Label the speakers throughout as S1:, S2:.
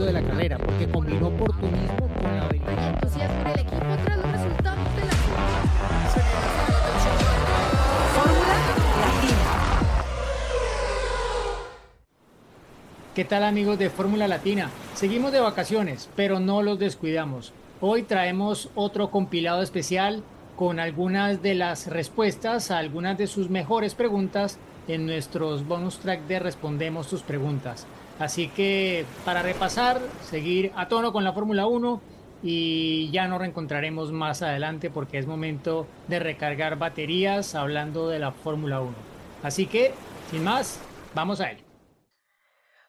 S1: momento de la carrera, porque combinó oportunismo con la habilidad.
S2: entusiasmo en el equipo tras los resultados de la
S3: Fórmula Latina.
S1: ¿Qué tal amigos de Fórmula Latina? Seguimos de vacaciones, pero no los descuidamos. Hoy traemos otro compilado especial con algunas de las respuestas a algunas de sus mejores preguntas en nuestros bonus track de Respondemos tus preguntas. Así que para repasar, seguir a tono con la Fórmula 1 y ya nos reencontraremos más adelante porque es momento de recargar baterías hablando de la Fórmula 1. Así que, sin más, vamos a ello.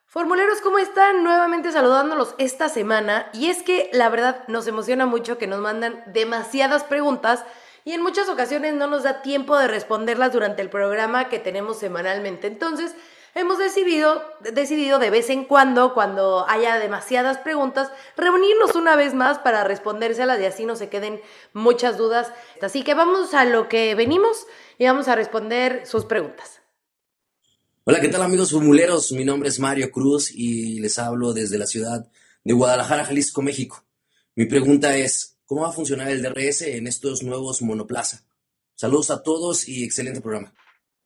S2: Formuleros, ¿cómo están? Nuevamente saludándolos esta semana. Y es que la verdad nos emociona mucho que nos mandan demasiadas preguntas y en muchas ocasiones no nos da tiempo de responderlas durante el programa que tenemos semanalmente. Entonces, hemos decidido, decidido de vez en cuando, cuando haya demasiadas preguntas, reunirnos una vez más para respondérselas y así no se queden muchas dudas. Así que vamos a lo que venimos y vamos a responder sus preguntas.
S4: Hola, ¿qué tal amigos formuleros? Mi nombre es Mario Cruz y les hablo desde la ciudad de Guadalajara, Jalisco, México. Mi pregunta es, ¿Cómo va a funcionar el DRS en estos nuevos monoplaza? Saludos a todos y excelente programa.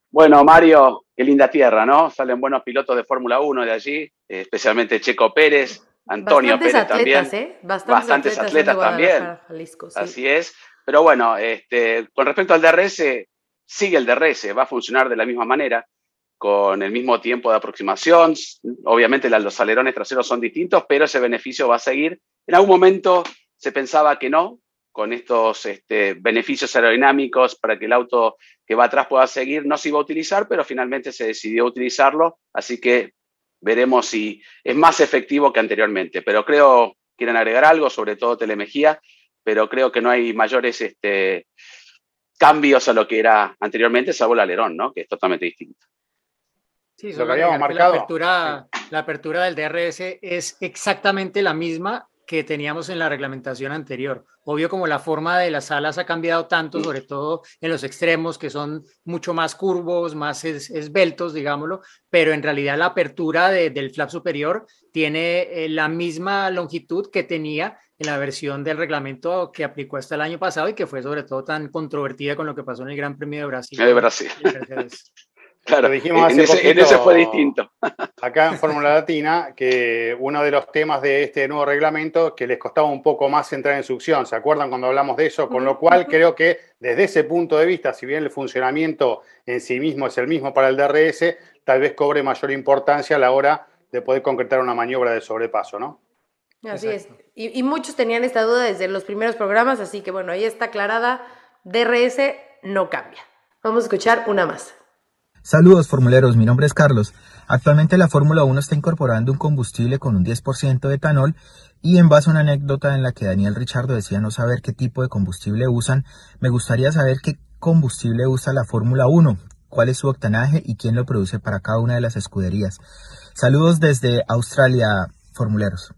S5: Bueno, Mario, qué linda tierra, ¿no? Salen buenos pilotos de Fórmula 1 de allí, especialmente Checo Pérez, Antonio
S2: Bastantes
S5: Pérez
S2: atletas,
S5: también.
S2: ¿eh? Bastantes,
S5: atletas, también.
S2: Jalisco, sí.
S5: Así es. Pero bueno, este, con respecto al DRS, sigue el DRS, va a funcionar de la misma manera, con el mismo tiempo de aproximación. Obviamente los alerones traseros son distintos, pero ese beneficio va a seguir. En algún momento se pensaba que no, con estos este, beneficios aerodinámicos para que el auto que va atrás pueda seguir, no se iba a utilizar, pero finalmente se decidió utilizarlo, así que veremos si es más efectivo que anteriormente. Pero creo, quieren agregar algo, sobre todo Telemejía, pero creo que no hay mayores este, cambios a lo que era anteriormente, salvo el alerón, ¿no? que es totalmente distinto.
S1: Sí, lo que habíamos marcado. La apertura, la apertura del DRS es exactamente la misma que teníamos en la reglamentación anterior. Obvio, como la forma de las alas ha cambiado tanto, sobre todo en los extremos, que son mucho más curvos, más esbeltos, digámoslo, pero en realidad la apertura del flap superior tiene eh, la misma longitud que tenía en la versión del reglamento que aplicó hasta el año pasado y que fue sobre todo tan controvertida con lo que pasó en el Gran Premio de Brasil.
S5: De Brasil.
S6: Claro, dijimos
S5: en, ese, en, ese, fue distinto.
S6: Acá en Fórmula Latina, que uno de los temas de este nuevo reglamento que les costaba un poco más entrar en succión, ¿se acuerdan cuando hablamos de eso? Con lo cual creo que desde ese punto de vista, si bien el funcionamiento en sí mismo es el mismo para el DRS, tal vez cobre mayor importancia a la hora de poder concretar una maniobra de sobrepaso, ¿no?
S2: Así es. Y, y muchos tenían esta duda desde los primeros programas, así que bueno, ahí está aclarada, DRS no cambia. Vamos a escuchar una más.
S7: Saludos formuleros, mi nombre es Carlos. Actualmente la Fórmula 1 está incorporando un combustible con un 10% de etanol y en base a una anécdota en la que Daniel Richardo decía no saber qué tipo de combustible usan, me gustaría saber qué combustible usa la Fórmula 1, cuál es su octanaje y quién lo produce para cada una de las escuderías. Saludos desde Australia, formuleros.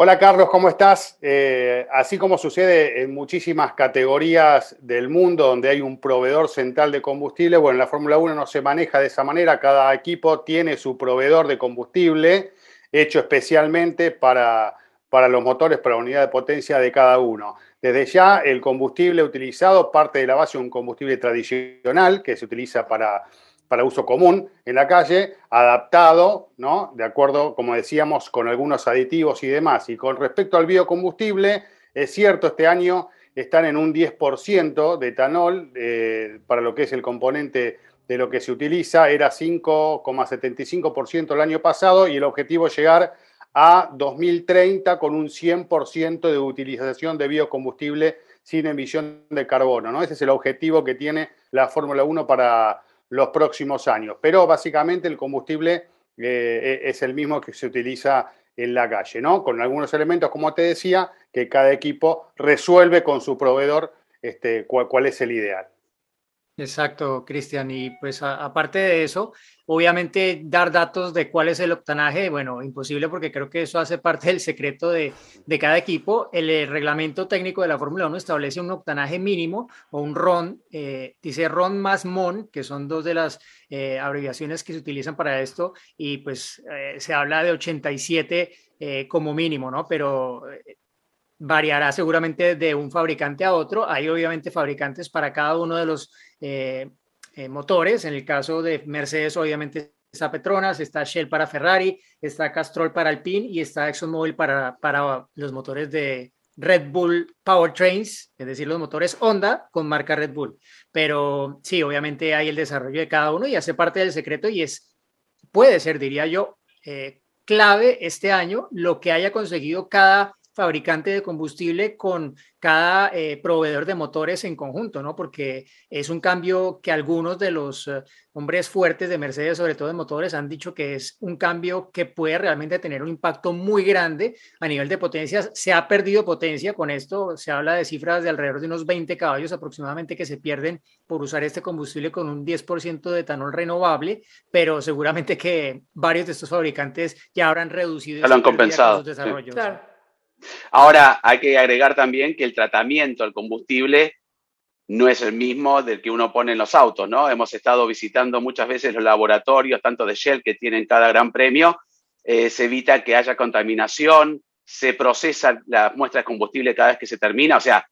S6: Hola Carlos, ¿cómo estás? Eh, así como sucede en muchísimas categorías del mundo donde hay un proveedor central de combustible, bueno, en la Fórmula 1 no se maneja de esa manera, cada equipo tiene su proveedor de combustible hecho especialmente para, para los motores, para la unidad de potencia de cada uno. Desde ya el combustible utilizado parte de la base de un combustible tradicional que se utiliza para para uso común en la calle, adaptado, ¿no? De acuerdo, como decíamos, con algunos aditivos y demás. Y con respecto al biocombustible, es cierto, este año están en un 10% de etanol eh, para lo que es el componente de lo que se utiliza, era 5,75% el año pasado y el objetivo es llegar a 2030 con un 100% de utilización de biocombustible sin emisión de carbono. ¿no? Ese es el objetivo que tiene la Fórmula 1 para, los próximos años. Pero básicamente el combustible eh, e-, es el mismo que se utiliza en la calle, ¿no? Con algunos elementos, como te decía, que cada equipo resuelve con su proveedor este, cuál, es el ideal.
S1: Exacto, Cristian. Y pues aparte de eso, obviamente dar datos de cuál es el octanaje, bueno, imposible porque creo que eso hace parte del secreto de, de cada equipo. El, eh, reglamento técnico de la Fórmula 1 establece un octanaje mínimo o un RON, eh, dice RON más MON, que son dos de las eh, abreviaciones que se utilizan para esto, y pues se habla de 87 como mínimo, ¿no? Pero variará seguramente de un fabricante a otro. Hay obviamente fabricantes para cada uno de los eh, eh, motores. En el caso de Mercedes, obviamente está Petronas, está Shell para Ferrari, está Castrol para Alpine y está ExxonMobil para, para los motores de Red Bull Powertrains, es decir, los motores Honda con marca Red Bull. Pero sí, obviamente hay el desarrollo de cada uno y hace parte del secreto y es, puede ser, diría yo, eh, clave este año lo que haya conseguido cada fabricante de combustible con cada eh, proveedor de motores en conjunto, ¿no? Porque es un cambio que algunos de los eh, hombres fuertes de Mercedes, sobre todo de motores, han dicho que es un cambio que puede realmente tener un impacto muy grande a nivel de potencias. Se ha perdido potencia con esto, se habla de cifras de alrededor de unos 20 caballos aproximadamente que se pierden por usar este combustible con un 10% de etanol renovable, pero seguramente que varios de estos fabricantes ya habrán reducido.
S8: Se lo han compensado. Desarrollos. Claro. Ahora, hay que agregar también que el tratamiento al combustible no es el mismo del que uno pone en los autos, ¿no? Hemos estado visitando muchas veces los laboratorios, tanto de Shell que tienen cada gran premio, eh, se evita que haya contaminación, se procesa la muestra de combustible cada vez que se termina, o sea,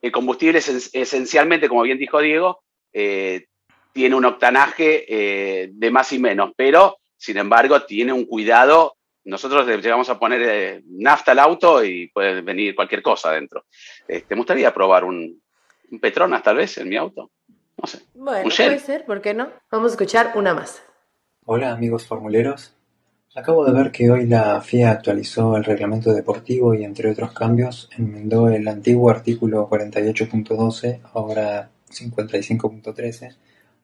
S8: el combustible es, esencialmente, como bien dijo Diego, eh, tiene un octanaje eh, de más y menos, pero sin embargo tiene un cuidado nosotros llegamos a poner eh, nafta al auto y puede venir cualquier cosa adentro. ¿Te este, gustaría probar un, un, Petronas tal vez en mi auto? No sé.
S2: Bueno, puede ser, ¿por qué no? Vamos a escuchar una más.
S9: Hola amigos formuleros. Acabo de ver que hoy la FIA actualizó el reglamento deportivo y entre otros cambios enmendó el antiguo artículo 48.12, ahora 55.13,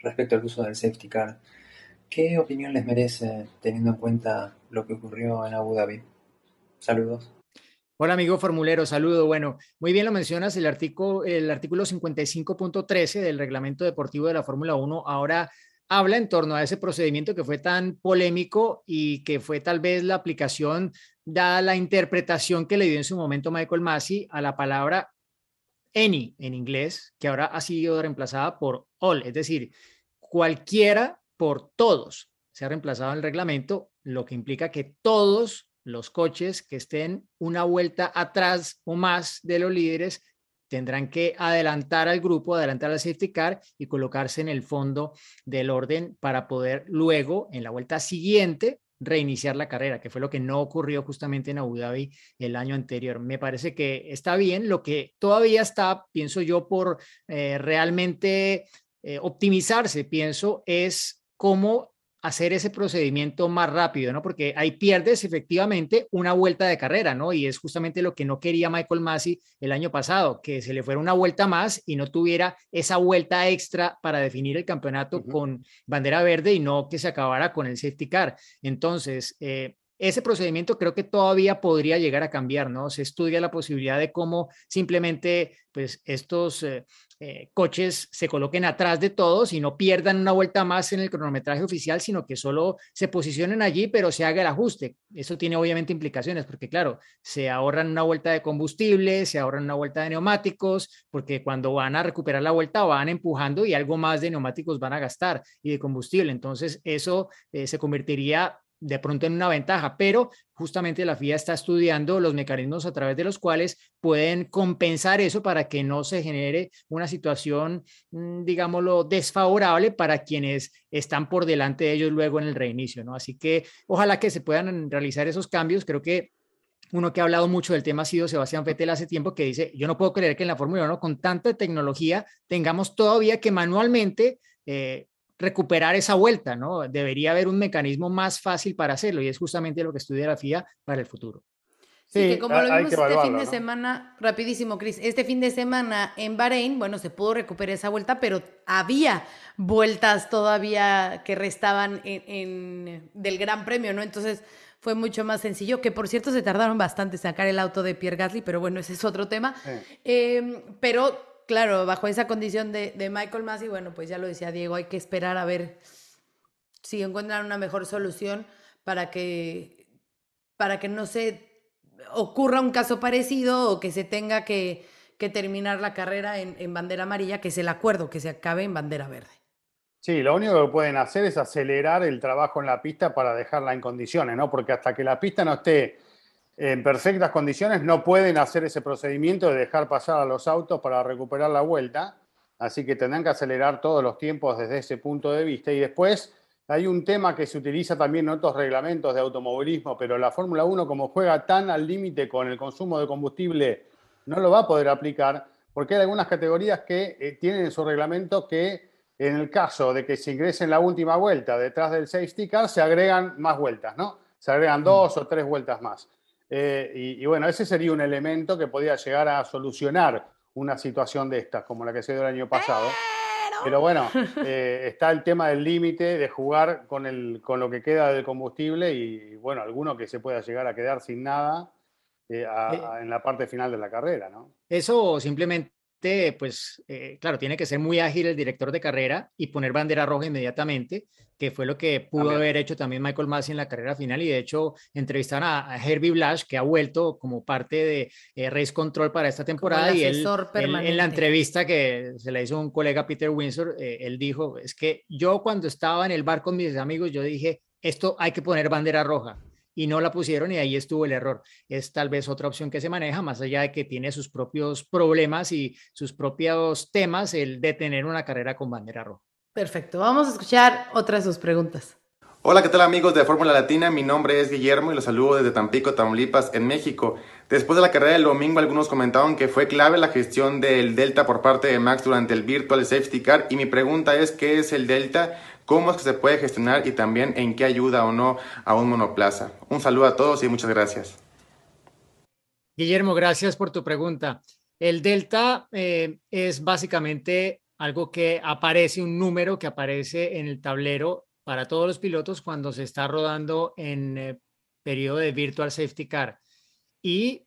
S9: respecto al uso del safety car. ¿Qué opinión les merece teniendo en cuenta lo que ocurrió en Abu Dhabi? Saludos.
S1: Hola amigo formulero, saludo. Bueno, muy bien lo mencionas, el artículo, el artículo 55.13 del reglamento deportivo de la Fórmula 1 ahora habla en torno a ese procedimiento que fue tan polémico y que fue tal vez la aplicación, dada la interpretación que le dio en su momento Michael Massey a la palabra any en inglés, que ahora ha sido reemplazada por all, es decir, cualquiera por todos. Se ha reemplazado el reglamento, lo que implica que todos los coches que estén una vuelta atrás o más de los líderes tendrán que adelantar al grupo, adelantar al safety car y colocarse en el fondo del orden para poder luego, en la vuelta siguiente, reiniciar la carrera, que fue lo que no ocurrió justamente en Abu Dhabi el año anterior. Me parece que está bien, lo que todavía está, pienso yo, por eh, realmente eh, optimizarse, pienso, es cómo hacer ese procedimiento más rápido, ¿no? Porque ahí pierdes efectivamente una vuelta de carrera, ¿no? Y es justamente lo que no quería Michael Massey el año pasado, que se le fuera una vuelta más y no tuviera esa vuelta extra para definir el campeonato con bandera verde y no que se acabara con el safety car. Entonces, eh, ese procedimiento creo que todavía podría llegar a cambiar, ¿no? Se estudia la posibilidad de cómo simplemente, pues, estos eh, eh, coches se coloquen atrás de todos y no pierdan una vuelta más en el cronometraje oficial, sino que solo se posicionen allí, pero se haga el ajuste. Eso tiene obviamente implicaciones, porque claro, se ahorran una vuelta de combustible, se ahorran una vuelta de neumáticos, porque cuando van a recuperar la vuelta van empujando y algo más de neumáticos van a gastar y de combustible. Entonces, eso eh, se convertiría de pronto en una ventaja, pero justamente la FIA está estudiando los mecanismos a través de los cuales pueden compensar eso para que no se genere una situación, mm, digámoslo, desfavorable para quienes están por delante de ellos luego en el reinicio, ¿no? Así que ojalá que se puedan realizar esos cambios. Creo que uno que ha hablado mucho del tema ha sido Sebastián Vettel hace tiempo que dice, yo no puedo creer que en la Fórmula 1 con tanta tecnología tengamos todavía que manualmente eh, recuperar esa vuelta, ¿no? Debería haber un mecanismo más fácil para hacerlo y es justamente lo que estudia la FIA para el futuro.
S2: Sí, que como lo vimos este fin de semana, rapidísimo, Cris, este fin de semana en Bahrein, bueno, se pudo recuperar esa vuelta, pero había vueltas todavía que restaban en, del Gran Premio, ¿no? Entonces fue mucho más sencillo, que por cierto se tardaron bastante en sacar el auto de Pierre Gasly, pero bueno, ese es otro tema. Em, pero claro, bajo esa condición de, Michael Massey, bueno, pues ya lo decía Diego, hay que esperar a ver si encuentran una mejor solución para que, para que no se ocurra un caso parecido o que se tenga que, que terminar la carrera en, en bandera amarilla, que es el acuerdo, que se acabe en bandera verde.
S6: Sí, lo único que pueden hacer es acelerar el trabajo en la pista para dejarla en condiciones, ¿no? Porque hasta que la pista no esté en perfectas condiciones, no pueden hacer ese procedimiento de dejar pasar a los autos para recuperar la vuelta. Así que tendrán que acelerar todos los tiempos desde ese punto de vista. Y después hay un tema que se utiliza también en otros reglamentos de automovilismo, pero la Fórmula 1, como juega tan al límite con el consumo de combustible, no lo va a poder aplicar, porque hay algunas categorías que eh, tienen en su reglamento que en el caso de que se ingrese en la última vuelta detrás del safety car, se agregan más vueltas, ¿no? Se agregan dos o tres vueltas más. Eh, y, y, bueno, ese sería un elemento que podía llegar a solucionar una situación de estas, como la que se dio el año pasado. Pero bueno, eh, está el tema del límite de jugar con, el, con lo que queda del combustible y, bueno, alguno que se pueda llegar a quedar sin nada eh, a, a, en la parte final de la carrera, ¿no?
S1: Eso simplemente pues eh, claro, tiene que ser muy ágil el director de carrera y poner bandera roja inmediatamente, que fue lo que pudo haber hecho también Michael Massey en la carrera final. Y de hecho, entrevistaron a, a Herbie Blash, que ha vuelto como parte de eh, Race Control para esta temporada. Y él, él, en la entrevista que se le hizo un colega Peter Windsor, eh, él dijo: Es que yo cuando estaba en el bar con mis amigos, yo dije, esto hay que poner bandera roja y no la pusieron y ahí estuvo el error. Es tal vez otra opción que se maneja, más allá de que tiene sus propios problemas y sus propios temas, el de tener una carrera con bandera roja.
S2: Perfecto, vamos a escuchar otra de sus preguntas.
S10: Hola, ¿qué tal amigos de Fórmula Latina? Mi nombre es Guillermo y los saludo desde Tampico, Tamaulipas, en México. Después de la carrera del domingo, algunos comentaron que fue clave la gestión del Delta por parte de Max durante el Virtual Safety Car y mi pregunta es, ¿qué es el Delta? Cómo es que se puede gestionar y también en qué ayuda o no a un monoplaza. Un saludo a todos y muchas gracias.
S1: Guillermo, gracias por tu pregunta. El delta eh, es básicamente algo que aparece, un número que aparece en el tablero para todos los pilotos cuando se está rodando en eh, periodo de virtual safety car. Y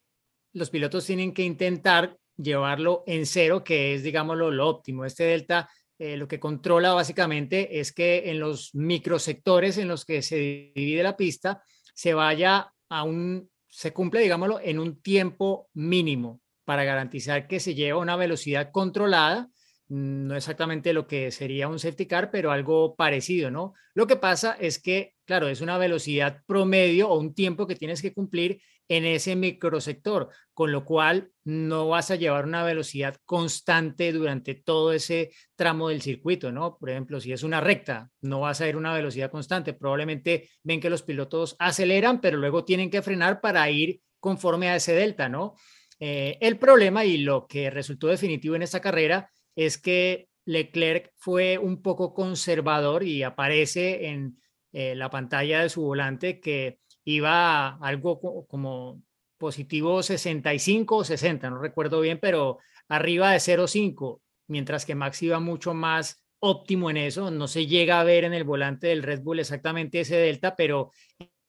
S1: los pilotos tienen que intentar llevarlo en cero, que es, digámoslo, lo óptimo. Este delta eh, lo que controla básicamente es que en los microsectores en los que se divide la pista se vaya a un, se cumple, digámoslo, en un tiempo mínimo para garantizar que se lleva una velocidad controlada, no exactamente lo que sería un safety car, pero algo parecido, ¿no? Lo que pasa es que, claro, es una velocidad promedio o un tiempo que tienes que cumplir en ese microsector, con lo cual no vas a llevar una velocidad constante durante todo ese tramo del circuito, ¿no? Por ejemplo, si es una recta, no vas a ir una velocidad constante. Probablemente ven que los pilotos aceleran, pero luego tienen que frenar para ir conforme a ese delta, ¿no? Eh, el problema y lo que resultó definitivo en esta carrera es que Leclerc fue un poco conservador y aparece en eh, la pantalla de su volante que iba algo como positivo 65 o 60, no recuerdo bien, pero arriba de 0,5, mientras que Max iba mucho más óptimo en eso. No se llega a ver en el volante del Red Bull exactamente ese delta, pero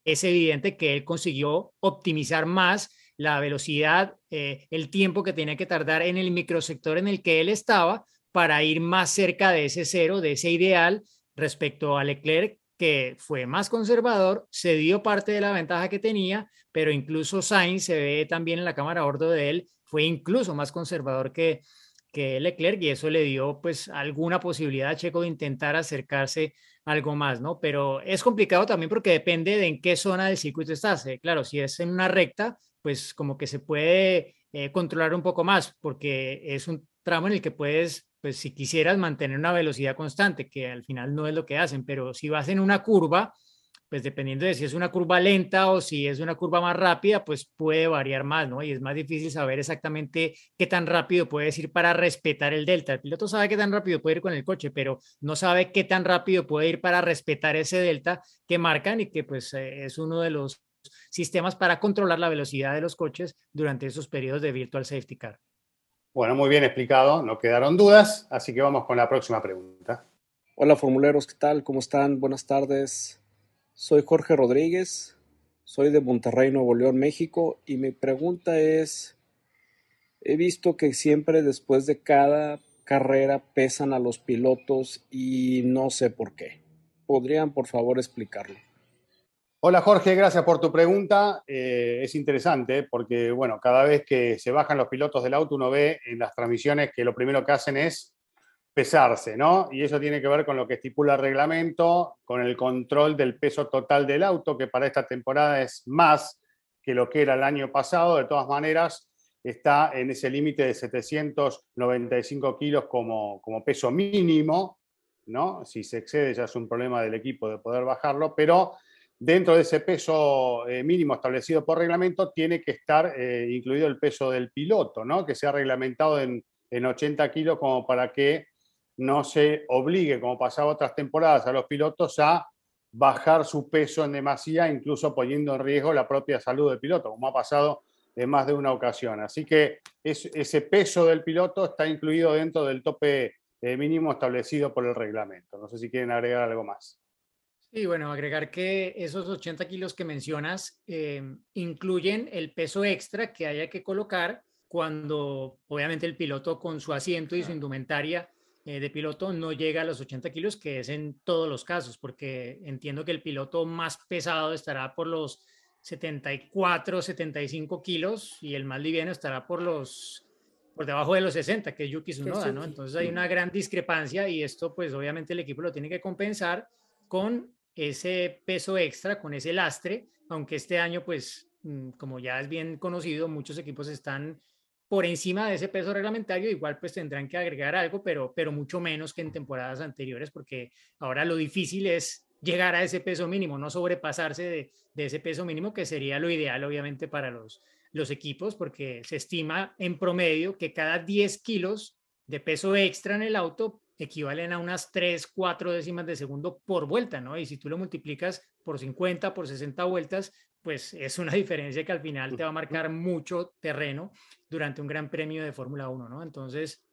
S1: es evidente que él consiguió optimizar más la velocidad, eh, el tiempo que tenía que tardar en el microsector en el que él estaba para ir más cerca de ese cero, de ese ideal respecto a Leclerc, que fue más conservador, se dio parte de la ventaja que tenía, pero incluso Sainz se ve también en la cámara a bordo de él, fue incluso más conservador que, que Leclerc y eso le dio pues alguna posibilidad a Checo de intentar acercarse algo más, ¿no? Pero es complicado también porque depende de en qué zona del circuito estás. ¿eh? Claro, si es en una recta, pues como que se puede eh, controlar un poco más porque es un tramo en el que puedes pues si quisieras mantener una velocidad constante, que al final no es lo que hacen, pero si vas en una curva, pues dependiendo de si es una curva lenta o si es una curva más rápida, pues puede variar más, ¿no? Y es más difícil saber exactamente qué tan rápido puedes ir para respetar el delta. El piloto sabe qué tan rápido puede ir con el coche, pero no sabe qué tan rápido puede ir para respetar ese delta que marcan y que pues eh, es uno de los sistemas para controlar la velocidad de los coches durante esos periodos de virtual safety car.
S6: Bueno, muy bien explicado, no quedaron dudas, así que vamos con la próxima pregunta.
S11: Hola formuleros, ¿qué tal? ¿Cómo están? Buenas tardes. Soy Jorge Rodríguez, soy de Monterrey, Nuevo León, México, y mi pregunta es, He visto que siempre después de cada carrera pesan a los pilotos y no sé por qué. ¿Podrían por favor explicarlo?
S6: Hola Jorge, gracias por tu pregunta. Eh, es interesante porque, bueno, cada vez que se bajan los pilotos del auto uno ve en las transmisiones que lo primero que hacen es pesarse, ¿no? Y eso tiene que ver con lo que estipula el reglamento, con el control del peso total del auto, que para esta temporada es más que lo que era el año pasado. De todas maneras, está en ese límite de 795 kilos como, como peso mínimo, ¿no? Si se excede ya es un problema del equipo de poder bajarlo, pero dentro de ese peso eh, mínimo establecido por reglamento tiene que estar eh, incluido el peso del piloto, ¿no? Que sea reglamentado en, en 80 kilos como para que no se obligue, como pasaba otras temporadas, a los pilotos a bajar su peso en demasía, incluso poniendo en riesgo la propia salud del piloto, como ha pasado en más de una ocasión. Así que ese peso del piloto está incluido dentro del tope eh, mínimo establecido por el reglamento. No sé si quieren agregar algo más.
S1: Sí, bueno, agregar que esos 80 kilos que mencionas eh, incluyen el peso extra que haya que colocar cuando obviamente el piloto con su asiento y su indumentaria eh, de piloto no llega a los 80 kilos, que es en todos los casos, porque entiendo que el piloto más pesado estará por los 74, 75 kilos y el más liviano estará por los por debajo de los 60, que es Yuki Tsunoda, ¿no? Entonces hay una gran discrepancia y esto pues obviamente el equipo lo tiene que compensar con ese peso extra, con ese lastre, aunque este año pues mm, como ya es bien conocido, muchos equipos están por encima de ese peso reglamentario, igual pues tendrán que agregar algo, pero, pero mucho menos que en temporadas anteriores, porque ahora lo difícil es llegar a ese peso mínimo, no sobrepasarse de, de ese peso mínimo, que sería lo ideal obviamente para los, los equipos, porque se estima en promedio que cada 10 kilos de peso extra en el auto equivalen a unas 3, 4 décimas de segundo por vuelta, ¿no? Y si tú lo multiplicas por 50, por 60 vueltas, pues es una diferencia que al final te va a marcar mucho terreno durante un gran premio de Fórmula 1, ¿no? Entonces,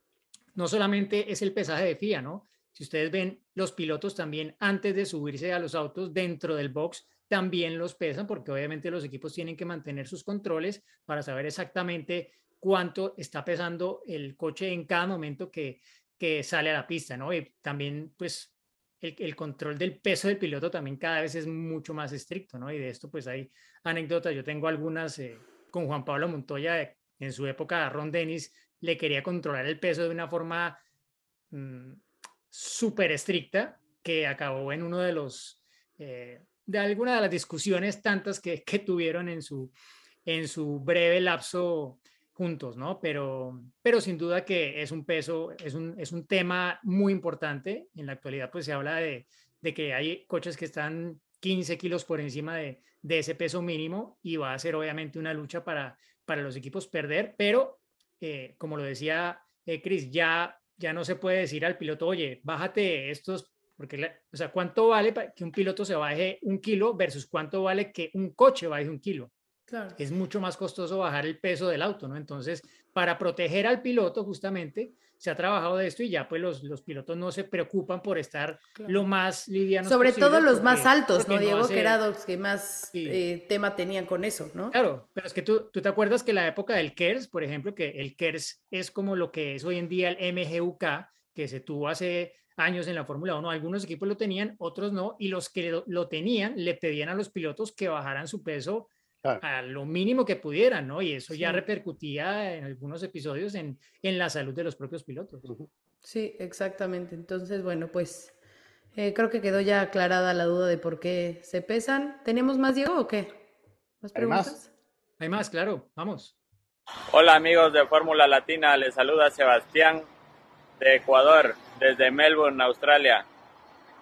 S1: no solamente es el pesaje de FIA, ¿no? Si ustedes ven, los pilotos también antes de subirse a los autos dentro del box, también los pesan porque obviamente los equipos tienen que mantener sus controles para saber exactamente cuánto está pesando el coche en cada momento que, que sale a la pista, ¿no? Y también, pues, el, control del peso del piloto también cada vez es mucho más estricto, ¿no? Y de esto pues hay anécdotas, yo tengo algunas eh, con Juan Pablo Montoya, en su época Ron Dennis le quería controlar el peso de una forma mm, súper estricta que acabó en uno de los, eh, de alguna de las discusiones tantas que, que tuvieron en su, en su breve lapso juntos, ¿no? Pero, pero sin duda que es un peso, es un, es un tema muy importante. En la actualidad, pues se habla de, de que hay coches que están 15 kilos por encima de, de, ese peso mínimo y va a ser obviamente una lucha para, para los equipos perder, pero eh, como lo decía eh, Chris, ya, ya no se puede decir al piloto, oye, bájate estos, porque, o sea, ¿cuánto vale que un piloto se baje un kilo versus cuánto vale que un coche baje un kilo? Es mucho más costoso bajar el peso del auto, ¿no? Entonces, para proteger al piloto, justamente, se ha trabajado de esto y ya pues los, los pilotos no se preocupan por estar lo más liviano.
S2: Sobre todo los más altos, ¿no, Diego? Que era los que más eh, tema tenían con eso, ¿no?
S1: Claro, pero es que tú, tú te acuerdas que la época del KERS, por ejemplo, que el KERS es como lo que es hoy en día el MGUK, que se tuvo hace años en la Fórmula 1. Algunos equipos lo tenían, otros no, y los que lo tenían le pedían a los pilotos que bajaran su peso a lo mínimo que pudieran, ¿no? Y eso ya repercutía en algunos episodios en, en, la salud de los propios pilotos.
S2: Sí, exactamente. Entonces, bueno, pues eh, creo que quedó ya aclarada la duda de por qué se pesan. ¿Tenemos más, Diego, o qué? ¿Más preguntas?
S1: Hay más, Hay más claro. Vamos.
S12: Hola amigos de Fórmula Latina, les saluda Sebastián de Ecuador, desde Melbourne, Australia.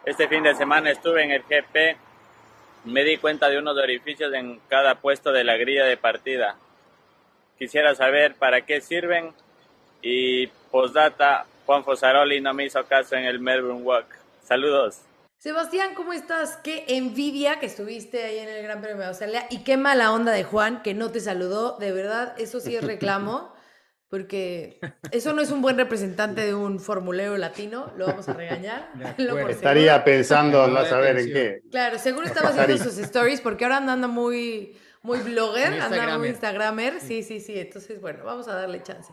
S12: Este fin de semana estuve en el GP me di cuenta de unos orificios en cada puesto de la grilla de partida. Quisiera saber para qué sirven y postdata, Juan Fosaroli no me hizo caso en el Melbourne Walk. Saludos.
S2: Sebastián, ¿cómo estás? Qué envidia que estuviste ahí en el Gran Premio de Australia y qué mala onda de Juan que no te saludó. De verdad, eso sí es reclamo. porque eso no es un buen representante de un formulero latino, lo vamos a regañar.
S6: Estaría pensando no saber en qué.
S2: Claro, seguro estaba haciendo sus stories porque ahora anda muy, muy blogger, andaba muy instagramer. Sí, sí, sí. Entonces, bueno, vamos a darle chance.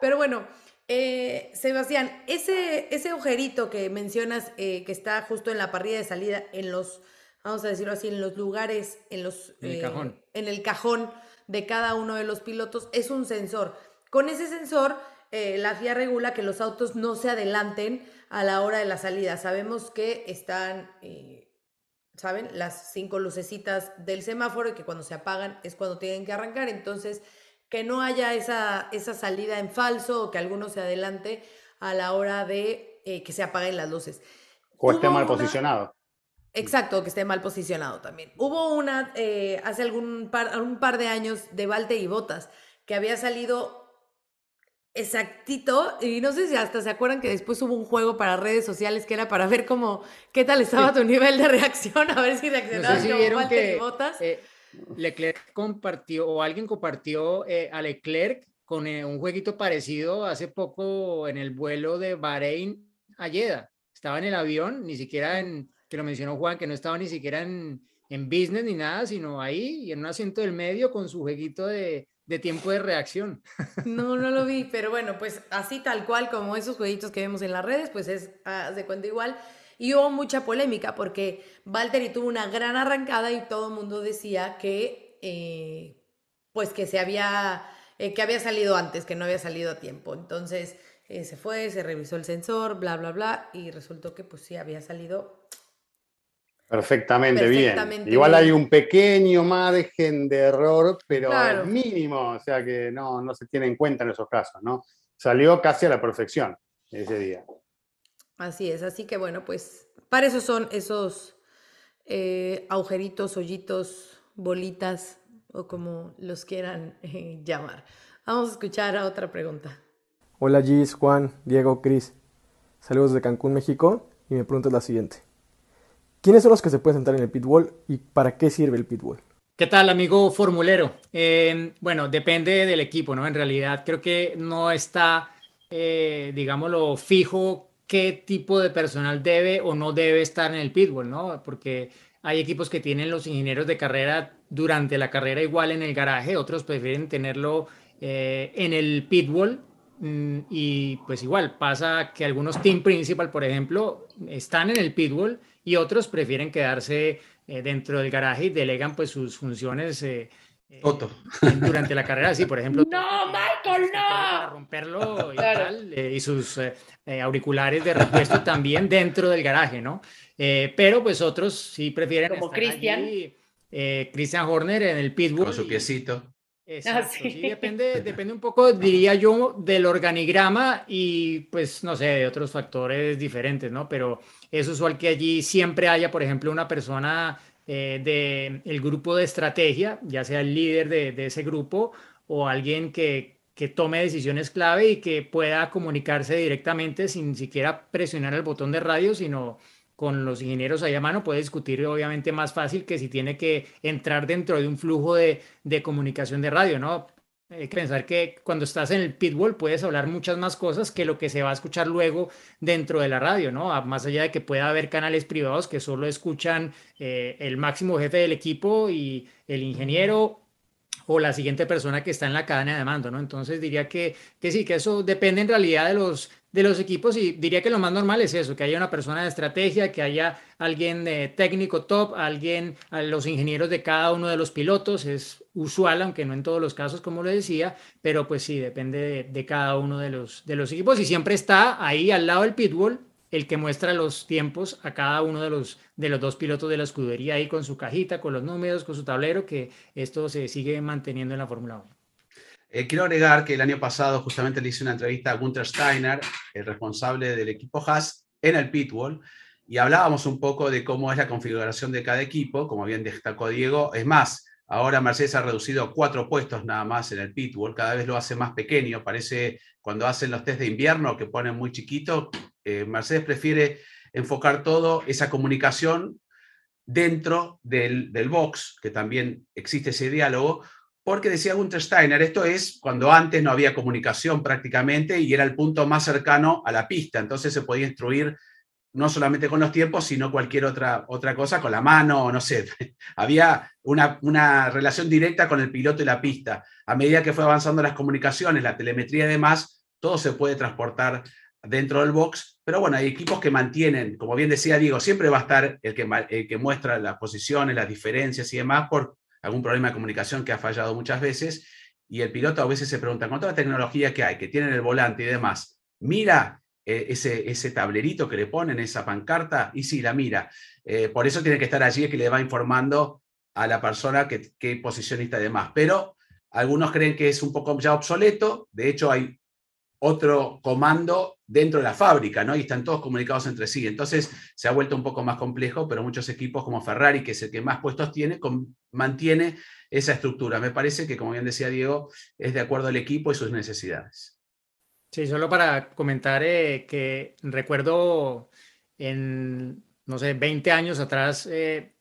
S2: Pero bueno, eh, Sebastián, ese, ese agujerito que mencionas eh, que está justo en la parrilla de salida, en los, vamos a decirlo así, en los lugares, en los...
S1: En el cajón.
S2: En el cajón de cada uno de los pilotos, es un sensor. Con ese sensor, la FIA regula que los autos no se adelanten a la hora de la salida. Sabemos que están ¿saben? Las cinco lucecitas del semáforo y que cuando se apagan es cuando tienen que arrancar. Entonces, que no haya esa, esa salida en falso o que alguno se adelante a la hora de eh, que se apaguen las luces.
S6: O esté mal posicionado.
S2: Exacto, que esté mal posicionado también. Hubo una eh, hace algún par, un par de años de Valte y Botas que había salido Exactito, y no sé si hasta se acuerdan que después hubo un juego para redes sociales que era para ver cómo, qué tal estaba tu nivel de reacción, a ver si reaccionabas no sé que, botas.
S1: Eh, Leclerc compartió, o alguien compartió eh, a Leclerc con eh, un jueguito parecido hace poco en el vuelo de Bahrein a Jeddah. Estaba en el avión, ni siquiera en, que lo mencionó Juan, que no estaba ni siquiera en, en business ni nada, sino ahí y en un asiento del medio con su jueguito de, de tiempo de reacción.
S2: No, no lo vi, pero bueno, pues así tal cual como esos jueguitos que vemos en las redes, pues es de cuenta igual. Y hubo mucha polémica porque Valtteri tuvo una gran arrancada y todo el mundo decía que, eh, pues que se había, eh, que había salido antes, que no había salido a tiempo. Entonces eh, se fue, se revisó el sensor, bla, bla, bla, y resultó que pues sí había salido
S6: Perfectamente, bien. Igual hay un pequeño margen de error, pero mínimo, o sea que no, no se tiene en cuenta en esos casos, ¿no? Salió casi a la perfección ese día.
S2: Así es, así que bueno, pues para eso son esos eh, agujeritos, hoyitos, bolitas o como los quieran eh, llamar. Vamos a escuchar a otra pregunta.
S13: Hola Gis, Juan, Diego, Cris. Saludos de Cancún, México y me pregunto la siguiente. ¿Quiénes son los que se pueden sentar en el pitbull y para qué sirve el pitbull?
S1: ¿Qué tal, amigo formulero? Eh, bueno, depende del equipo, ¿no? En realidad creo que no está, eh, digámoslo, fijo qué tipo de personal debe o no debe estar en el pitbull, ¿no? Porque hay equipos que tienen los ingenieros de carrera durante la carrera igual en el garaje, otros prefieren tenerlo eh, en el pitbull mm, y pues igual pasa que algunos team principal, por ejemplo, están en el pitbull y otros prefieren quedarse eh, dentro del garaje y delegan pues sus funciones eh,
S4: eh,
S1: durante la carrera, sí, por ejemplo.
S2: No, Michael, no.
S1: Para romperlo y tal, y sus auriculares de repuesto también dentro del garaje, ¿no? pero pues otros sí prefieren
S2: como Cristian.
S1: Christian Horner en el pitbull.
S4: Con su piecito.
S1: Exacto, ah, sí. depende, depende un poco, diría yo, del organigrama y pues no sé, de otros factores diferentes, ¿no? Pero es usual que allí siempre haya, por ejemplo, una persona eh, del grupo de estrategia, ya sea el líder de, de ese grupo o alguien que, que, tome decisiones clave y que pueda comunicarse directamente sin siquiera presionar el botón de radio, sino con los ingenieros ahí a mano puede discutir obviamente más fácil que si tiene que entrar dentro de un flujo de, de comunicación de radio, ¿no? Hay que pensar que cuando estás en el pitbull puedes hablar muchas más cosas que lo que se va a escuchar luego dentro de la radio, ¿no? Más allá de que pueda haber canales privados que solo escuchan eh, el máximo jefe del equipo y el ingeniero o la siguiente persona que está en la cadena de mando, ¿no? Entonces diría que, que sí, que eso depende en realidad de los, de los equipos y diría que lo más normal es eso, que haya una persona de estrategia, que haya alguien de técnico top, alguien, a los ingenieros de cada uno de los pilotos, es usual, aunque no en todos los casos, como lo decía, pero pues sí, depende de, cada uno de los, de los equipos y siempre está ahí al lado del pitbull el que muestra los tiempos a cada uno de los, de los dos pilotos de la escudería ahí con su cajita, con los números, con su tablero, que esto se sigue manteniendo en la Fórmula 1.
S5: Eh, quiero agregar que el año pasado justamente le hice una entrevista a Gunther Steiner, el responsable del equipo Haas, en el Pitbull, y hablábamos un poco de cómo es la configuración de cada equipo, como bien destacó Diego. Es más, ahora Mercedes ha reducido cuatro puestos nada más en el Pitbull, cada vez lo hace más pequeño, parece cuando hacen los test de invierno que ponen muy chiquito, eh, Mercedes prefiere enfocar todo esa comunicación dentro del box, que también existe ese diálogo, porque decía Gunther Steiner, esto es cuando antes no había comunicación prácticamente y era el punto más cercano a la pista, entonces se podía instruir no solamente con los tiempos, sino cualquier otra, otra cosa, con la mano, no sé. Había una, una, relación directa con el piloto y la pista. A medida que fue avanzando las comunicaciones, la telemetría y demás, todo se puede transportar dentro del box, pero bueno, hay equipos que mantienen, como bien decía Diego, siempre va a estar el que, el que muestra las posiciones, las diferencias y demás por algún problema de comunicación que ha fallado muchas veces, y el piloto a veces se pregunta, con toda la tecnología que hay, que tienen el volante y demás, mira eh, ese, ese tablerito que le ponen, esa pancarta, y sí, la mira. Eh, por eso tiene que estar allí, que le va informando a la persona qué posicionista y demás. Pero algunos creen que es un poco ya obsoleto, de hecho hay otro comando dentro de la fábrica, ¿no? Y están todos comunicados entre sí. Entonces se ha vuelto un poco más complejo, pero muchos equipos como Ferrari, que es el que más puestos tiene, mantiene esa estructura. Me parece que, como bien decía Diego, es de acuerdo al equipo y sus necesidades.
S1: Sí, solo para comentar eh, que recuerdo en, no sé, 20 años atrás, eh,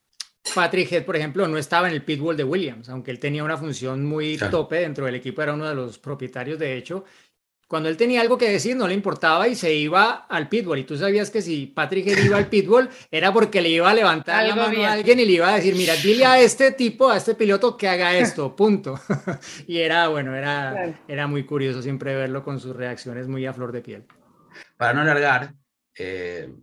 S1: Patrick Head, por ejemplo, no estaba en el pitbull de Williams, aunque él tenía una función muy tope dentro del equipo, era uno de los propietarios de hecho, cuando él tenía algo que decir, no le importaba y se iba al pitbull. Y tú sabías que si Patrick iba al pitbull, era porque le iba a levantar la mano a alguien y le iba a decir, mira, dile a este tipo, a este piloto que haga esto, punto. y era, bueno, era, era muy curioso siempre verlo con sus reacciones muy a flor de piel.
S5: Para no alargar, eh,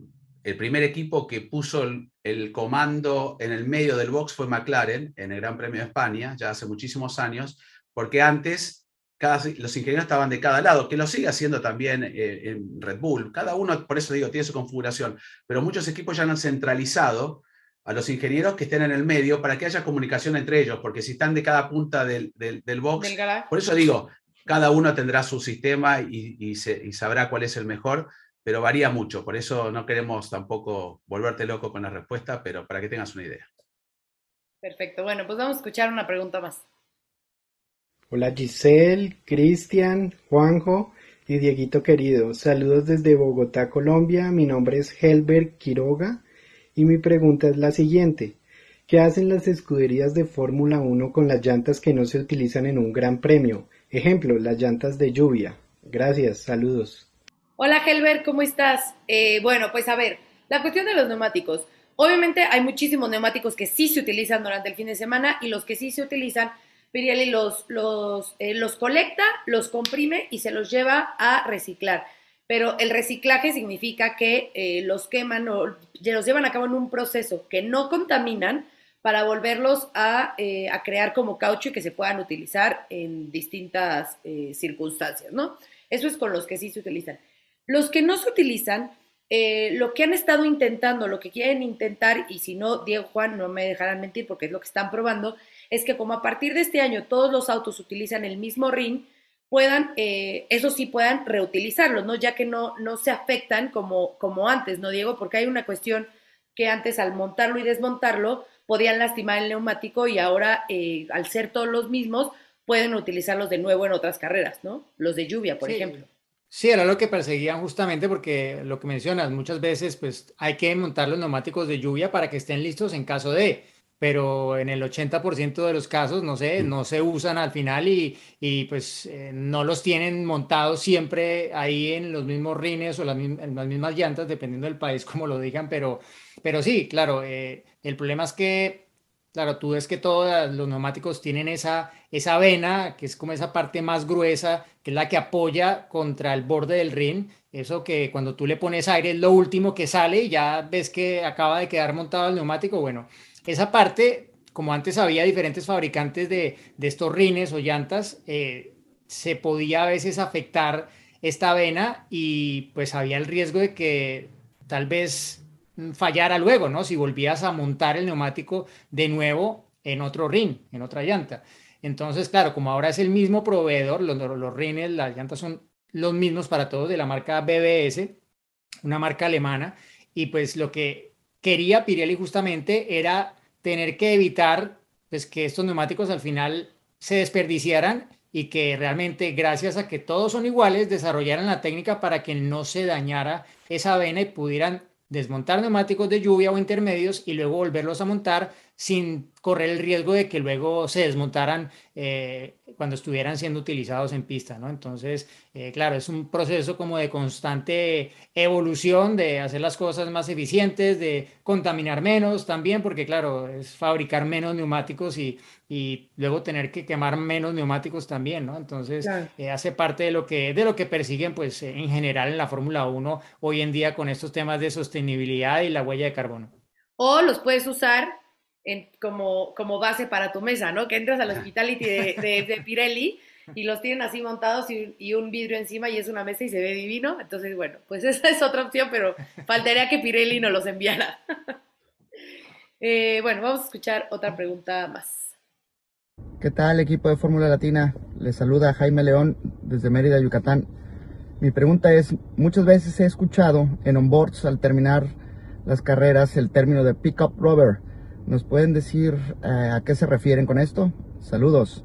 S5: el primer equipo que puso el, el, comando en el medio del box fue McLaren en el Gran Premio de España, ya hace muchísimos años, porque antes los ingenieros estaban de cada lado, que lo sigue haciendo también eh, en Red Bull. Cada uno, por eso digo, tiene su configuración, pero muchos equipos ya han centralizado a los ingenieros que estén en el medio para que haya comunicación entre ellos, porque si están de cada punta del, del, box, por eso digo, cada uno tendrá su sistema y, y, y sabrá cuál es el mejor, pero varía mucho, por eso no queremos tampoco volverte loco con la respuesta, pero para que tengas una idea.
S2: Perfecto, bueno, pues vamos a escuchar una pregunta más.
S14: Hola Giselle, Cristian, Juanjo y Dieguito querido. Saludos desde Bogotá, Colombia. Mi nombre es Helbert Quiroga y mi pregunta es la siguiente. ¿Qué hacen las escuderías de Fórmula 1 con las llantas que no se utilizan en un gran premio? Ejemplo, las llantas de lluvia. Gracias, saludos.
S2: Hola Helbert, ¿cómo estás? Eh, bueno, pues a ver, la cuestión de los neumáticos. Obviamente hay muchísimos neumáticos que sí se utilizan durante el fin de semana y los que sí se utilizan Pirelli los, los, eh, los colecta, los comprime y se los lleva a reciclar. Pero el reciclaje significa que eh, los queman o los llevan a cabo en un proceso que no contaminan para volverlos a, eh, a crear como caucho y que se puedan utilizar en distintas circunstancias, ¿no? Eso es con los que sí se utilizan. Los que no se utilizan, lo que han estado intentando, lo que quieren intentar, y si no, Diego Juan no me dejarán mentir porque es lo que están probando, es que como a partir de este año todos los autos utilizan el mismo ring, puedan, eh, eso sí puedan reutilizarlos, ¿no? Ya que no, no se afectan como, como antes, ¿no, Diego? Porque hay una cuestión que antes al montarlo y desmontarlo podían lastimar el neumático y ahora eh, al ser todos los mismos pueden utilizarlos de nuevo en otras carreras, ¿no? Los de lluvia, por ejemplo.
S1: Sí, era lo que perseguían justamente porque lo que mencionas, muchas veces pues hay que montar los neumáticos de lluvia para que estén listos en caso de pero en el 80% de los casos, no sé, no se usan al final y, y pues eh, no los tienen montados siempre ahí en los mismos rines o las, en las mismas llantas, dependiendo del país como lo digan, pero, pero sí, claro, eh, el problema es que, claro, tú ves que todos los neumáticos tienen esa, esa vena, que es como esa parte más gruesa, que es la que apoya contra el borde del rin, eso que cuando tú le pones aire es lo último que sale y ya ves que acaba de quedar montado el neumático, bueno esa parte, como antes había diferentes fabricantes de, estos rines o llantas, eh, se podía a veces afectar esta vena y pues había el riesgo de que tal vez fallara luego, ¿no? Si volvías a montar el neumático de nuevo en otro rin, en otra llanta. Entonces, claro, como ahora es el mismo proveedor, los, los rines, las llantas son los mismos para todos de la marca BBS, una marca alemana, y pues lo que quería Pirelli justamente era tener que evitar pues, que estos neumáticos al final se desperdiciaran y que realmente gracias a que todos son iguales desarrollaran la técnica para que no se dañara esa vena y pudieran desmontar neumáticos de lluvia o intermedios y luego volverlos a montar sin correr el riesgo de que luego se desmontaran eh, cuando estuvieran siendo utilizados en pista, ¿no? Entonces, eh, claro, es un proceso como de constante evolución, de hacer las cosas más eficientes, de contaminar menos también, porque claro, es fabricar menos neumáticos y, y luego tener que quemar menos neumáticos también, ¿no? Entonces, eh, hace parte de lo que, de lo que persiguen, pues, en general en la Fórmula 1 hoy en día con estos temas de sostenibilidad y la huella de carbono.
S2: O los puedes usar como, como base para tu mesa, ¿no? Que entras al hospitality de, de, Pirelli y los tienen así montados y, un vidrio encima y es una mesa y se ve divino. Entonces, bueno, pues esa es otra opción, pero faltaría que Pirelli nos los enviara. Eh, bueno, vamos a escuchar otra pregunta más.
S15: ¿Qué tal, equipo de Fórmula Latina? Les saluda Jaime León desde Mérida, Yucatán. Mi pregunta es, muchas veces he escuchado en onboards al terminar las carreras el término de pick-up rubber ¿Nos pueden decir eh, a qué se refieren con esto? Saludos.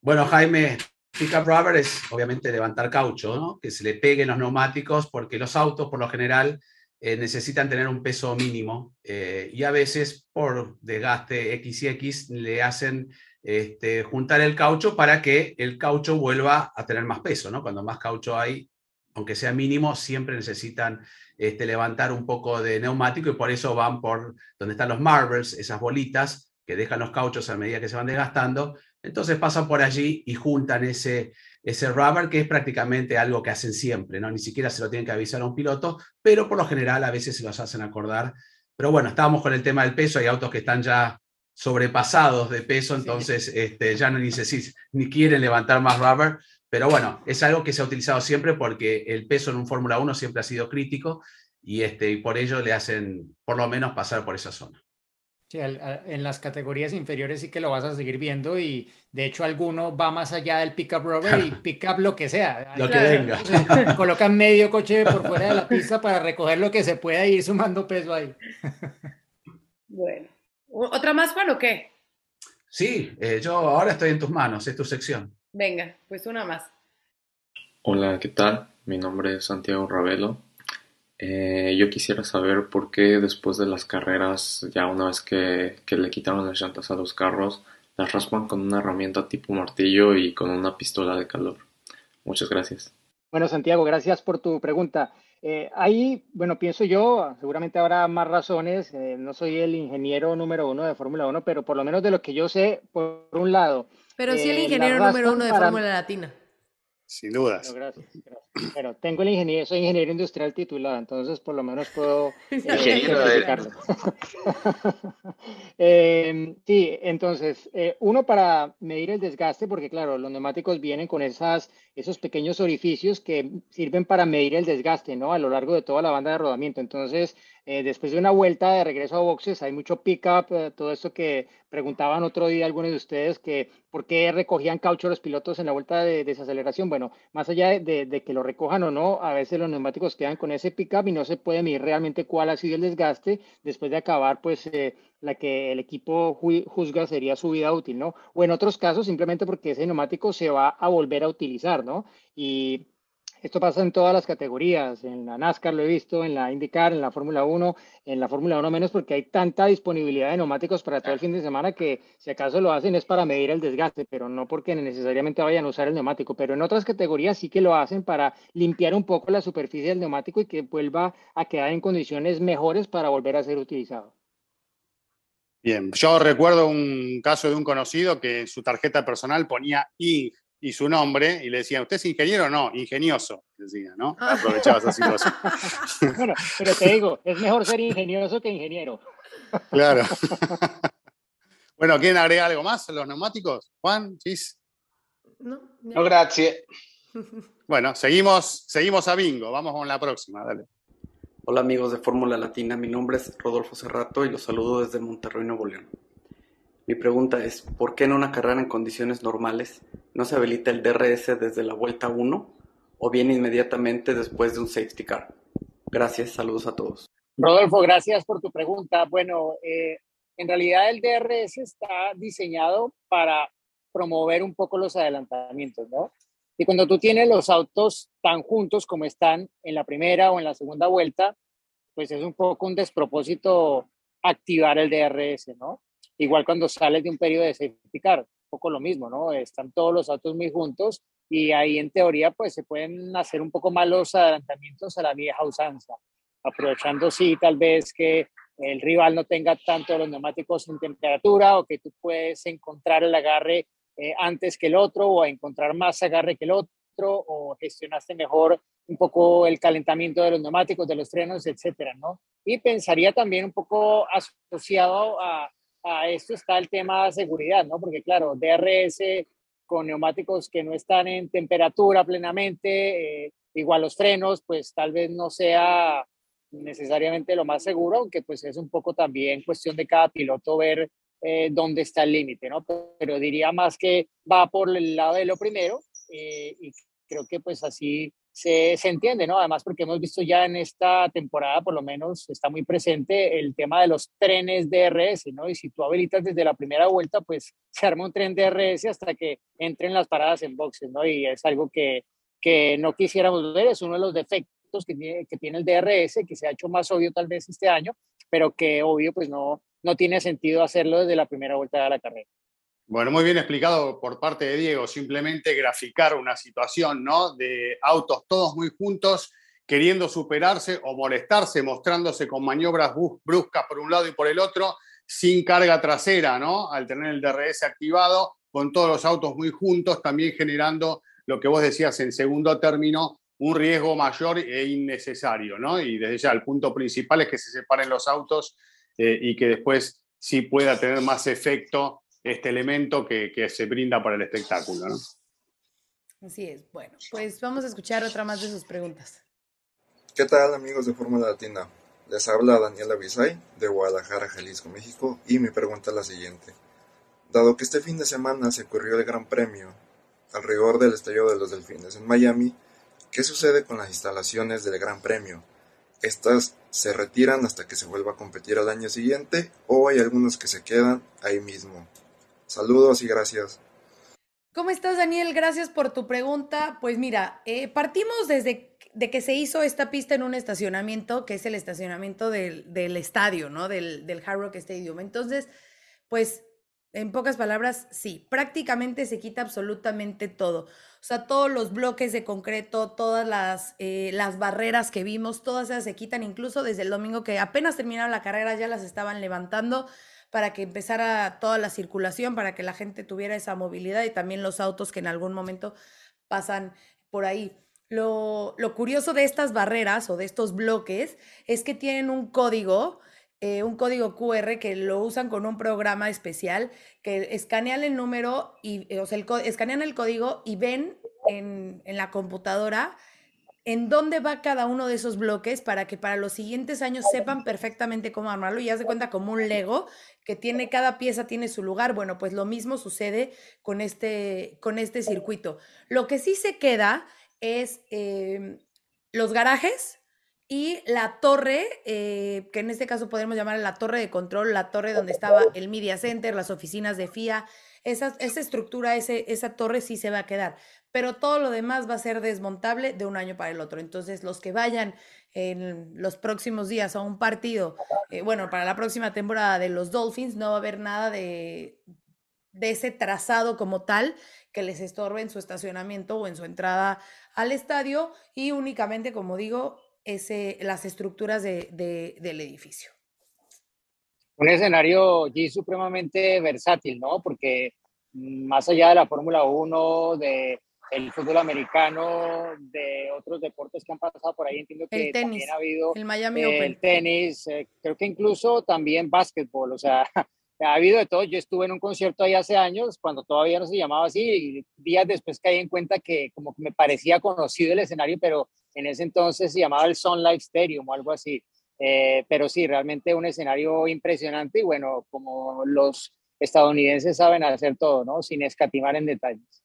S5: Bueno, Jaime, pick-up rubber es obviamente levantar caucho, ¿no? que se le peguen los neumáticos porque los autos por lo general eh, necesitan tener un peso mínimo eh, y a veces por desgaste X y X le hacen este, juntar el caucho para que el caucho vuelva a tener más peso. ¿no? Cuando más caucho hay, aunque sea mínimo, siempre necesitan este, levantar un poco de neumático y por eso van por donde están los marbles, esas bolitas que dejan los cauchos a medida que se van desgastando. Entonces pasan por allí y juntan ese, ese rubber, que es prácticamente algo que hacen siempre, ¿no? Ni siquiera se lo tienen que avisar a un piloto, pero por lo general a veces se los hacen acordar. Pero bueno, estábamos con el tema del peso, hay autos que están ya sobrepasados de peso, entonces este, ya no ni, ni quieren levantar más rubber, pero bueno, es algo que se ha utilizado siempre porque el peso en un Fórmula 1 siempre ha sido crítico y, este, y por ello le hacen por lo menos pasar por esa zona.
S1: Sí, en las categorías inferiores sí que lo vas a seguir viendo y de hecho alguno va más allá del pickup rubber y pickup lo que sea.
S5: lo que venga.
S1: Colocan medio coche por fuera de la pista para recoger lo que se pueda ir sumando peso ahí.
S2: Bueno, ¿otra más Juan o qué?
S5: Sí, eh, yo ahora estoy en tus manos, es tu sección.
S2: Venga, pues una más.
S16: Hola, ¿qué tal? Mi nombre es Santiago Ravelo. Eh, yo quisiera saber por qué después de las carreras, ya una vez que, que le quitaron las llantas a los carros, las raspan con una herramienta tipo martillo y con una pistola de calor. Muchas gracias.
S1: Bueno, Santiago, gracias por tu pregunta. Eh, ahí, bueno, pienso yo, seguramente habrá más razones. Eh, no soy el ingeniero número uno de Fórmula 1, pero por lo menos de lo que yo sé, por un lado,
S2: pero sí el eh, ingeniero número uno de Fórmula Latina.
S6: Sin dudas.
S1: gracias, Pero tengo el ingeniero, soy ingeniero industrial titulado, entonces por lo menos puedo eh, certificarlo. Em, sí, entonces, eh, uno para medir el desgaste, porque claro, los neumáticos vienen con esas, esos pequeños orificios que sirven para medir el desgaste, ¿no? A lo largo de toda la banda de rodamiento. Entonces, eh, después de una vuelta de regreso a boxes, hay mucho pick-up, eh, todo esto que preguntaban otro día algunos de ustedes, que por qué recogían caucho los pilotos en la vuelta de desaceleración. Bueno, más allá de, que lo recojan o no, a veces los neumáticos quedan con ese pick-up y no se puede medir realmente cuál ha sido el desgaste después de acabar, pues, eh, la que el equipo juzga sería su vida útil, ¿no? O en otros casos, simplemente porque ese neumático se va a volver a utilizar, ¿no? Y esto pasa en todas las categorías, en la NASCAR lo he visto, en la IndyCar, en la Fórmula 1, en la Fórmula 1 menos porque hay tanta disponibilidad de neumáticos para todo el fin de semana que si acaso lo hacen es para medir el desgaste, pero no porque necesariamente vayan a usar el neumático, pero en otras categorías sí que lo hacen para limpiar un poco la superficie del neumático y que vuelva a quedar en condiciones mejores para volver a ser utilizado.
S6: Bien, yo recuerdo un caso de un conocido que en su tarjeta personal ponía ING y su nombre y le decían, ¿usted es ingeniero o no? Ingenioso, decía, ¿no? Ah. Aprovechaba esa situación.
S1: bueno, pero te digo, es mejor ser ingenioso que ingeniero.
S6: claro. bueno, ¿quieren agregar algo más los neumáticos? Juan, Chis.
S8: No, no gracias.
S6: Bueno, seguimos, seguimos a bingo. Vamos con la próxima, dale.
S17: Hola amigos de Fórmula Latina, mi nombre es Rodolfo Cerrato y los saludo desde Monterrey, Nuevo León. Mi pregunta es, ¿por qué en una carrera en condiciones normales no se habilita el DRS desde la vuelta 1 o bien inmediatamente después de un safety car? Gracias, saludos a todos.
S1: Rodolfo, gracias por tu pregunta. Bueno, eh, en realidad el DRS está diseñado para promover un poco los adelantamientos, ¿no? Y cuando tú tienes los autos tan juntos como están en la primera o en la segunda vuelta, pues es un poco un despropósito activar el DRS, ¿no?
S18: igual cuando sales de un periodo de safety un poco lo mismo, ¿no? Están todos los autos muy juntos y ahí en teoría pues se pueden hacer un poco más los adelantamientos a la vieja usanza, aprovechando sí tal vez que el rival no tenga tanto los neumáticos en temperatura o que tú puedes encontrar el agarre eh, antes que el otro o encontrar más agarre que el otro o gestionaste mejor un poco el calentamiento de los neumáticos, de los frenos, etcétera, ¿no? Y pensaría también un poco asociado a, a esto está el tema de seguridad, ¿no? Porque claro, DRS con neumáticos que no están en temperatura plenamente, eh, igual los frenos, pues tal vez no sea necesariamente lo más seguro, aunque pues es un poco también cuestión de cada piloto ver eh, dónde está el límite, ¿no? Pero diría más que va por el lado de lo primero eh, y creo que pues así se, se, entiende, ¿no? Además porque hemos visto ya en esta temporada, por lo menos está muy presente el tema de los trenes DRS, ¿no? Y si tú habilitas desde la primera vuelta, pues se arma un tren DRS hasta que entren las paradas en boxes, ¿no? Y es algo que, que no quisiéramos ver, es uno de los defectos que tiene, que tiene el DRS, que se ha hecho más obvio tal vez este año, pero que obvio pues no, no tiene sentido hacerlo desde la primera vuelta de la carrera.
S6: Bueno, muy bien explicado por parte de Diego, simplemente graficar una situación, ¿no? De autos todos muy juntos, queriendo superarse o molestarse, mostrándose con maniobras bruscas por un lado y por el otro, sin carga trasera, ¿no? Al tener el DRS activado, con todos los autos muy juntos, también generando lo que vos decías en segundo término, un riesgo mayor e innecesario, ¿no? Y desde ya el punto principal es que se separen los autos eh, y que después sí pueda tener más efecto este elemento que, que, se brinda para el espectáculo, ¿no?
S2: Así es. Bueno, pues vamos a escuchar otra más de sus preguntas.
S19: ¿Qué tal amigos de Fórmula Latina? Les habla Daniela Bisay de Guadalajara, Jalisco, México y mi pregunta es la siguiente. Dado que este fin de semana se ocurrió el Gran Premio al rigor del Estadio de los Delfines en Miami, ¿Qué sucede con las instalaciones del Gran Premio? ¿Estas se retiran hasta que se vuelva a competir al año siguiente o hay algunos que se quedan ahí mismo? Saludos y gracias.
S2: ¿Cómo estás, Daniel? Gracias por tu pregunta. Pues mira, eh, partimos desde de que se hizo esta pista en un estacionamiento, que es el estacionamiento del, del estadio, ¿no? Del, del Hard Rock Stadium. Entonces, pues en pocas palabras, sí, prácticamente se quita absolutamente todo. O sea, todos los bloques de concreto, todas las, eh, las barreras que vimos, todas esas se quitan, incluso desde el domingo que apenas terminaron la carrera ya las estaban levantando para que empezara toda la circulación, para que la gente tuviera esa movilidad y también los autos que en algún momento pasan por ahí. Lo, lo curioso de estas barreras o de estos bloques es que tienen un código eh, un código QR que lo usan con un programa especial que escanean el número y, eh, o sea, escanean el código y ven en, en la computadora en dónde va cada uno de esos bloques para que para los siguientes años sepan perfectamente cómo armarlo y ya se cuenta como un Lego que tiene cada pieza tiene su lugar. Bueno, pues lo mismo sucede con este, con este circuito. Lo que sí se queda es eh, los garajes, y la torre, eh, que en este caso podemos llamar la torre de control, la torre donde estaba el Media Center, las oficinas de FIA, esa, esa estructura, ese, esa torre sí se va a quedar, pero todo lo demás va a ser desmontable de un año para el otro. Entonces, los que vayan en los próximos días a un partido, eh, bueno, para la próxima temporada de los Dolphins, no va a haber nada de, de ese trazado como tal que les estorbe en su estacionamiento o en su entrada al estadio y únicamente, como digo, ese, las estructuras de, del edificio.
S18: Un escenario allí supremamente versátil, ¿no? Porque más allá de la Fórmula 1, de el fútbol americano, de otros deportes que han pasado por ahí, entiendo que también ha habido
S2: el Miami
S18: eh,
S2: Open.
S18: el tenis, eh, creo que incluso también básquetbol, o sea, ha habido de todo. Yo estuve en un concierto ahí hace años, cuando todavía no se llamaba así, y días después caí en cuenta que como que me parecía conocido el escenario, pero en ese entonces se llamaba el Sun Life Stadium o algo así. Eh, pero sí, realmente un escenario impresionante y bueno, como los estadounidenses saben hacer todo, ¿no? Sin escatimar en detalles.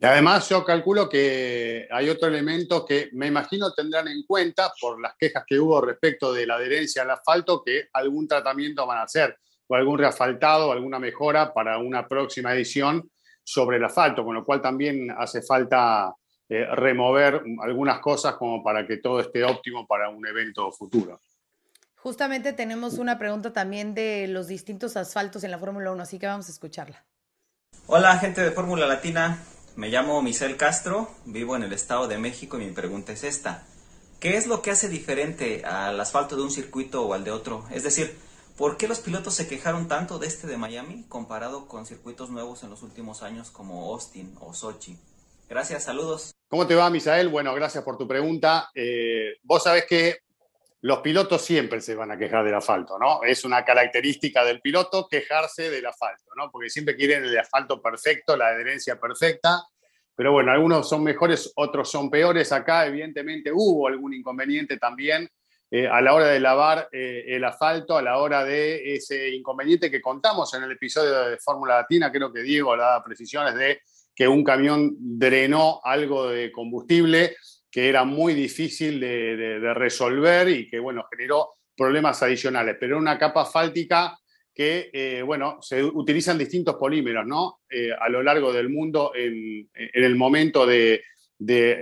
S6: Y además yo calculo que hay otro elemento que me imagino tendrán en cuenta por las quejas que hubo respecto de la adherencia al asfalto, que algún tratamiento van a hacer o algún reasfaltado alguna mejora para una próxima edición sobre el asfalto, con lo cual también hace falta eh, remover algunas cosas como para que todo esté óptimo para un evento futuro.
S2: Justamente tenemos una pregunta también de los distintos asfaltos en la Fórmula 1, así que vamos a escucharla.
S20: Hola, gente de Fórmula Latina. Me llamo Michel Castro, vivo en el Estado de México y mi pregunta es esta. ¿Qué es lo que hace diferente al asfalto de un circuito o al de otro? Es decir, ¿por qué los pilotos se quejaron tanto de este de Miami comparado con circuitos nuevos en los últimos años como Austin o Sochi? Gracias, saludos.
S6: ¿Cómo te va, Misael? Bueno, gracias por tu pregunta. Eh, vos sabés que los pilotos siempre se van a quejar del asfalto, ¿no? Es una característica del piloto quejarse del asfalto, ¿no? Porque siempre quieren el asfalto perfecto, la adherencia perfecta. Pero bueno, algunos son mejores, otros son peores. Acá, evidentemente, hubo algún inconveniente también eh, a la hora de lavar eh, el asfalto, a la hora de ese inconveniente que contamos en el episodio de Fórmula Latina. Creo que Diego da precisiones de que un camión drenó algo de combustible que era muy difícil de, resolver y que, bueno, generó problemas adicionales. Pero era una capa asfáltica que, eh, bueno, se utilizan distintos polímeros, ¿no? Eh, a lo largo del mundo en, el momento de,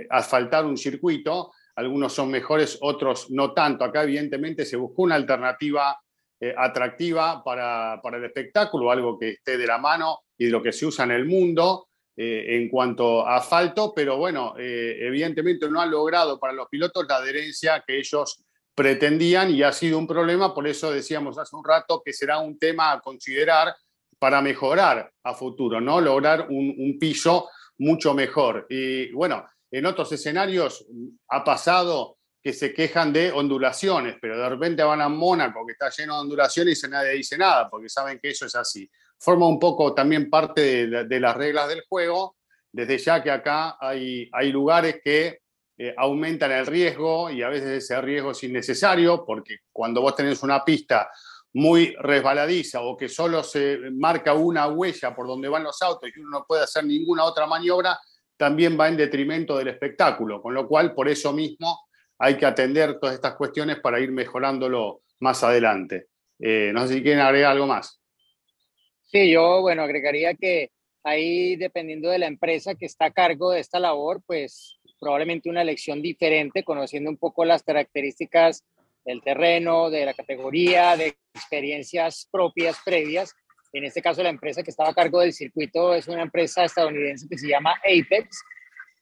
S6: asfaltar un circuito. Algunos son mejores, otros no tanto. Acá, evidentemente, se buscó una alternativa eh, atractiva para, para, el espectáculo, algo que esté de la mano y de lo que se usa en el mundo. Eh, en cuanto a asfalto, pero bueno, eh, evidentemente no han logrado para los pilotos la adherencia que ellos pretendían y ha sido un problema, por eso decíamos hace un rato que será un tema a considerar para mejorar a futuro, ¿no? Lograr un, piso mucho mejor. Y bueno, en otros escenarios ha pasado que se quejan de ondulaciones, pero de repente van a Mónaco, que está lleno de ondulaciones y nadie dice nada, porque saben que eso es así forma un poco también parte de, las reglas del juego, desde ya que acá hay, hay lugares que eh, aumentan el riesgo y a veces ese riesgo es innecesario, porque cuando vos tenés una pista muy resbaladiza o que solo se marca una huella por donde van los autos y uno no puede hacer ninguna otra maniobra, también va en detrimento del espectáculo, con lo cual por eso mismo hay que atender todas estas cuestiones para ir mejorándolo más adelante. Eh, no sé si quieren agregar algo más.
S18: Sí, yo, bueno, agregaría que ahí, dependiendo de la empresa que está a cargo de esta labor, pues probablemente una elección diferente, conociendo un poco las características del terreno, de la categoría, de experiencias propias previas. En este caso, la empresa que estaba a cargo del circuito es una empresa estadounidense que se llama Apex,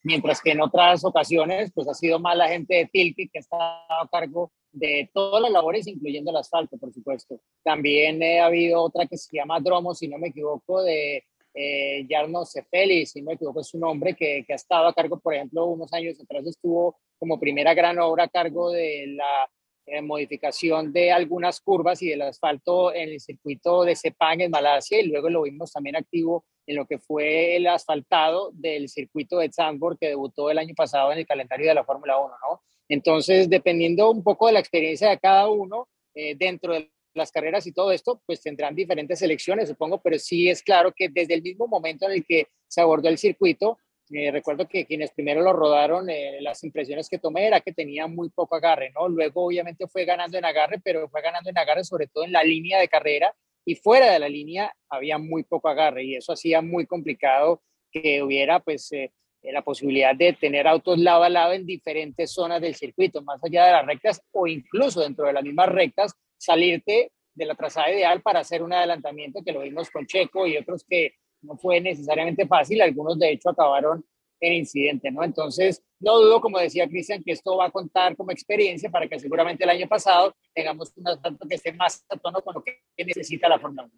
S18: mientras que en otras ocasiones, pues ha sido más la gente de Tilke que está a cargo de todas las labores, incluyendo el asfalto, por supuesto. También ha habido otra que se llama Dromo, si no me equivoco, de eh, Jarno Cepeli, si no me equivoco es un hombre que, que, ha estado a cargo, por ejemplo, unos años atrás estuvo como primera gran obra a cargo de la eh, modificación de algunas curvas y del asfalto en el circuito de Sepang en Malasia y luego lo vimos también activo en lo que fue el asfaltado del circuito de Zandvoort que debutó el año pasado en el calendario de la Fórmula 1, ¿no? Entonces, dependiendo un poco de la experiencia de cada uno, eh, dentro de las carreras y todo esto, pues tendrán diferentes selecciones, supongo, pero sí es claro que desde el mismo momento en el que se abordó el circuito, eh, recuerdo que quienes primero lo rodaron, eh, las impresiones que tomé era que tenía muy poco agarre, ¿no? Luego obviamente fue ganando en agarre, pero fue ganando en agarre sobre todo en la línea de carrera y fuera de la línea había muy poco agarre y eso hacía muy complicado que hubiera pues eh, la posibilidad de tener autos lado a lado en diferentes zonas del circuito, más allá de las rectas o incluso dentro de las mismas rectas, salirte de la trazada ideal para hacer un adelantamiento que lo vimos con Checo y otros que no fue necesariamente fácil, algunos de hecho acabaron en incidente, ¿no? Entonces, no dudo, como decía Cristian, que esto va a contar como experiencia para que seguramente el año pasado tengamos un asfalto que esté más a tono con lo que necesita la Fórmula 1.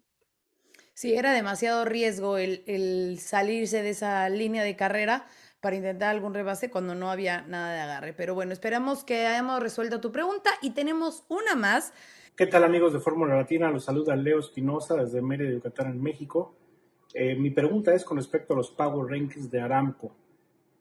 S2: Sí, era demasiado riesgo el, el, salirse de esa línea de carrera para intentar algún rebase cuando no había nada de agarre. Pero bueno, esperamos que hayamos resuelto tu pregunta y tenemos una más.
S21: ¿Qué tal amigos de Fórmula Latina? Los saluda Leo Espinosa desde Mérida, Yucatán, en México. Eh, mi pregunta es con respecto a los Power Rankings de Aramco.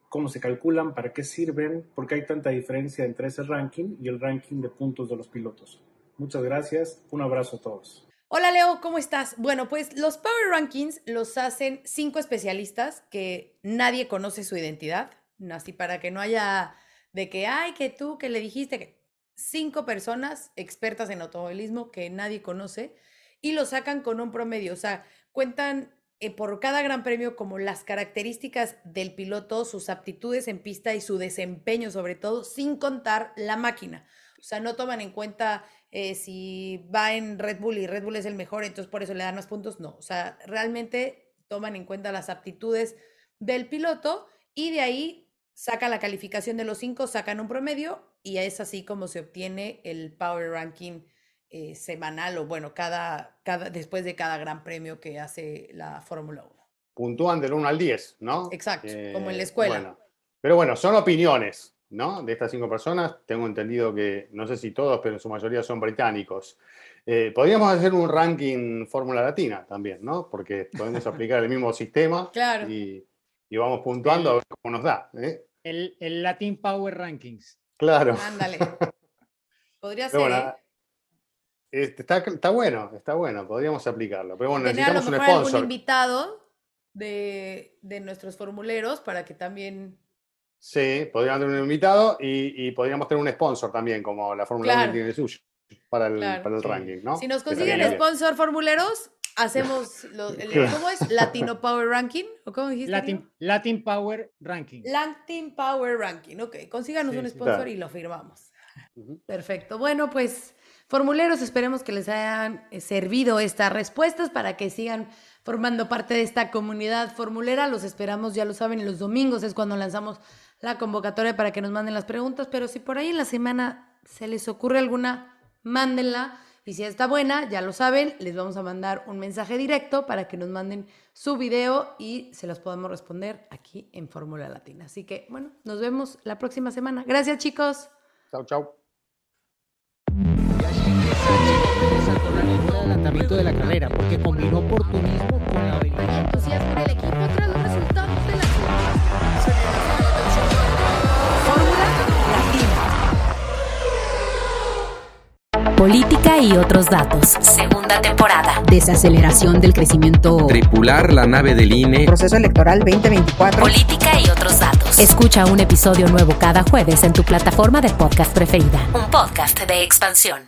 S21: ¿Cómo se calculan? ¿Para qué sirven? ¿Por qué hay tanta diferencia entre ese ranking y el ranking de puntos de los pilotos? Muchas gracias. Un abrazo a todos.
S2: Hola Leo, ¿cómo estás? Bueno, pues los Power Rankings los hacen cinco especialistas que nadie conoce su identidad, así para que no haya de que, ay, que tú, que le dijiste que cinco personas expertas en automovilismo que nadie conoce y lo sacan con un promedio, o sea, cuentan eh, por cada gran premio como las características del piloto, sus aptitudes en pista y su desempeño sobre todo, sin contar la máquina. O sea, no toman en cuenta eh, si va en Red Bull y Red Bull es el mejor, entonces por eso le dan más puntos. No, o sea, realmente toman en cuenta las aptitudes del piloto y de ahí saca la calificación de los cinco, sacan un promedio y es así como se obtiene el Power Ranking eh, semanal o bueno, cada, cada, después de cada gran premio que hace la Fórmula 1.
S6: Puntúan del 1 al 10, ¿no?
S2: Exacto, como en la
S6: Eh,
S2: escuela.
S6: bueno. Pero bueno, son opiniones, ¿no? De estas cinco personas. Tengo entendido que, no sé si todos, pero en su mayoría son británicos. Eh, podríamos hacer un ranking Fórmula Latina también, ¿no? Porque podemos aplicar el mismo sistema
S2: Claro.
S6: y, y vamos puntuando a ver cómo nos da. ¿eh?
S1: El, el Latin Power Rankings.
S6: Claro.
S2: Ándale. Podría
S6: Pero
S2: ser,
S6: bueno,
S2: ¿eh?
S6: este, está, está bueno, está bueno, podríamos aplicarlo. Pero bueno,
S2: Tener a lo
S6: necesitamos un
S2: mejor algún
S6: sponsor.
S2: invitado de, de nuestros formuleros para que también.
S6: Sí, podríamos tener un invitado y, y podríamos tener un sponsor también, como la Fórmula 1
S2: Claro.
S6: tiene el suyo, para el,
S2: Claro.
S6: para el ranking, ¿no?
S2: Si nos consiguen sponsor formuleros, hacemos. lo- el-
S6: Claro.
S2: ¿Cómo es? Latino Power Ranking. ¿O cómo dijiste?
S1: Latin? Latin Power Ranking.
S2: Latin Power Ranking. Ok, consíganos
S1: Sí,
S2: un sponsor
S1: Claro.
S2: y lo firmamos. Perfecto. Bueno, pues, formuleros, esperemos que les hayan eh, servido estas respuestas para que sigan formando parte de esta comunidad formulera. Los esperamos, ya lo saben, los domingos es cuando lanzamos la convocatoria para que nos manden las preguntas, pero si por ahí en la semana se les ocurre alguna, mándenla. Y si está buena, ya lo saben, les vamos a mandar un mensaje directo para que nos manden su video y se los podamos responder aquí en Fórmula Latina. Así que, bueno, nos vemos la próxima semana. Gracias, chicos.
S6: Chau, chau.
S1: el adelantamiento de la carrera, porque combinó oportunismo
S22: y otros datos. Segunda temporada. Desaceleración del crecimiento.
S23: Tripular la nave del INE.
S22: Proceso electoral 2024. Política y otros datos. Escucha un episodio nuevo cada jueves en tu plataforma de podcast preferida. Un podcast de expansión.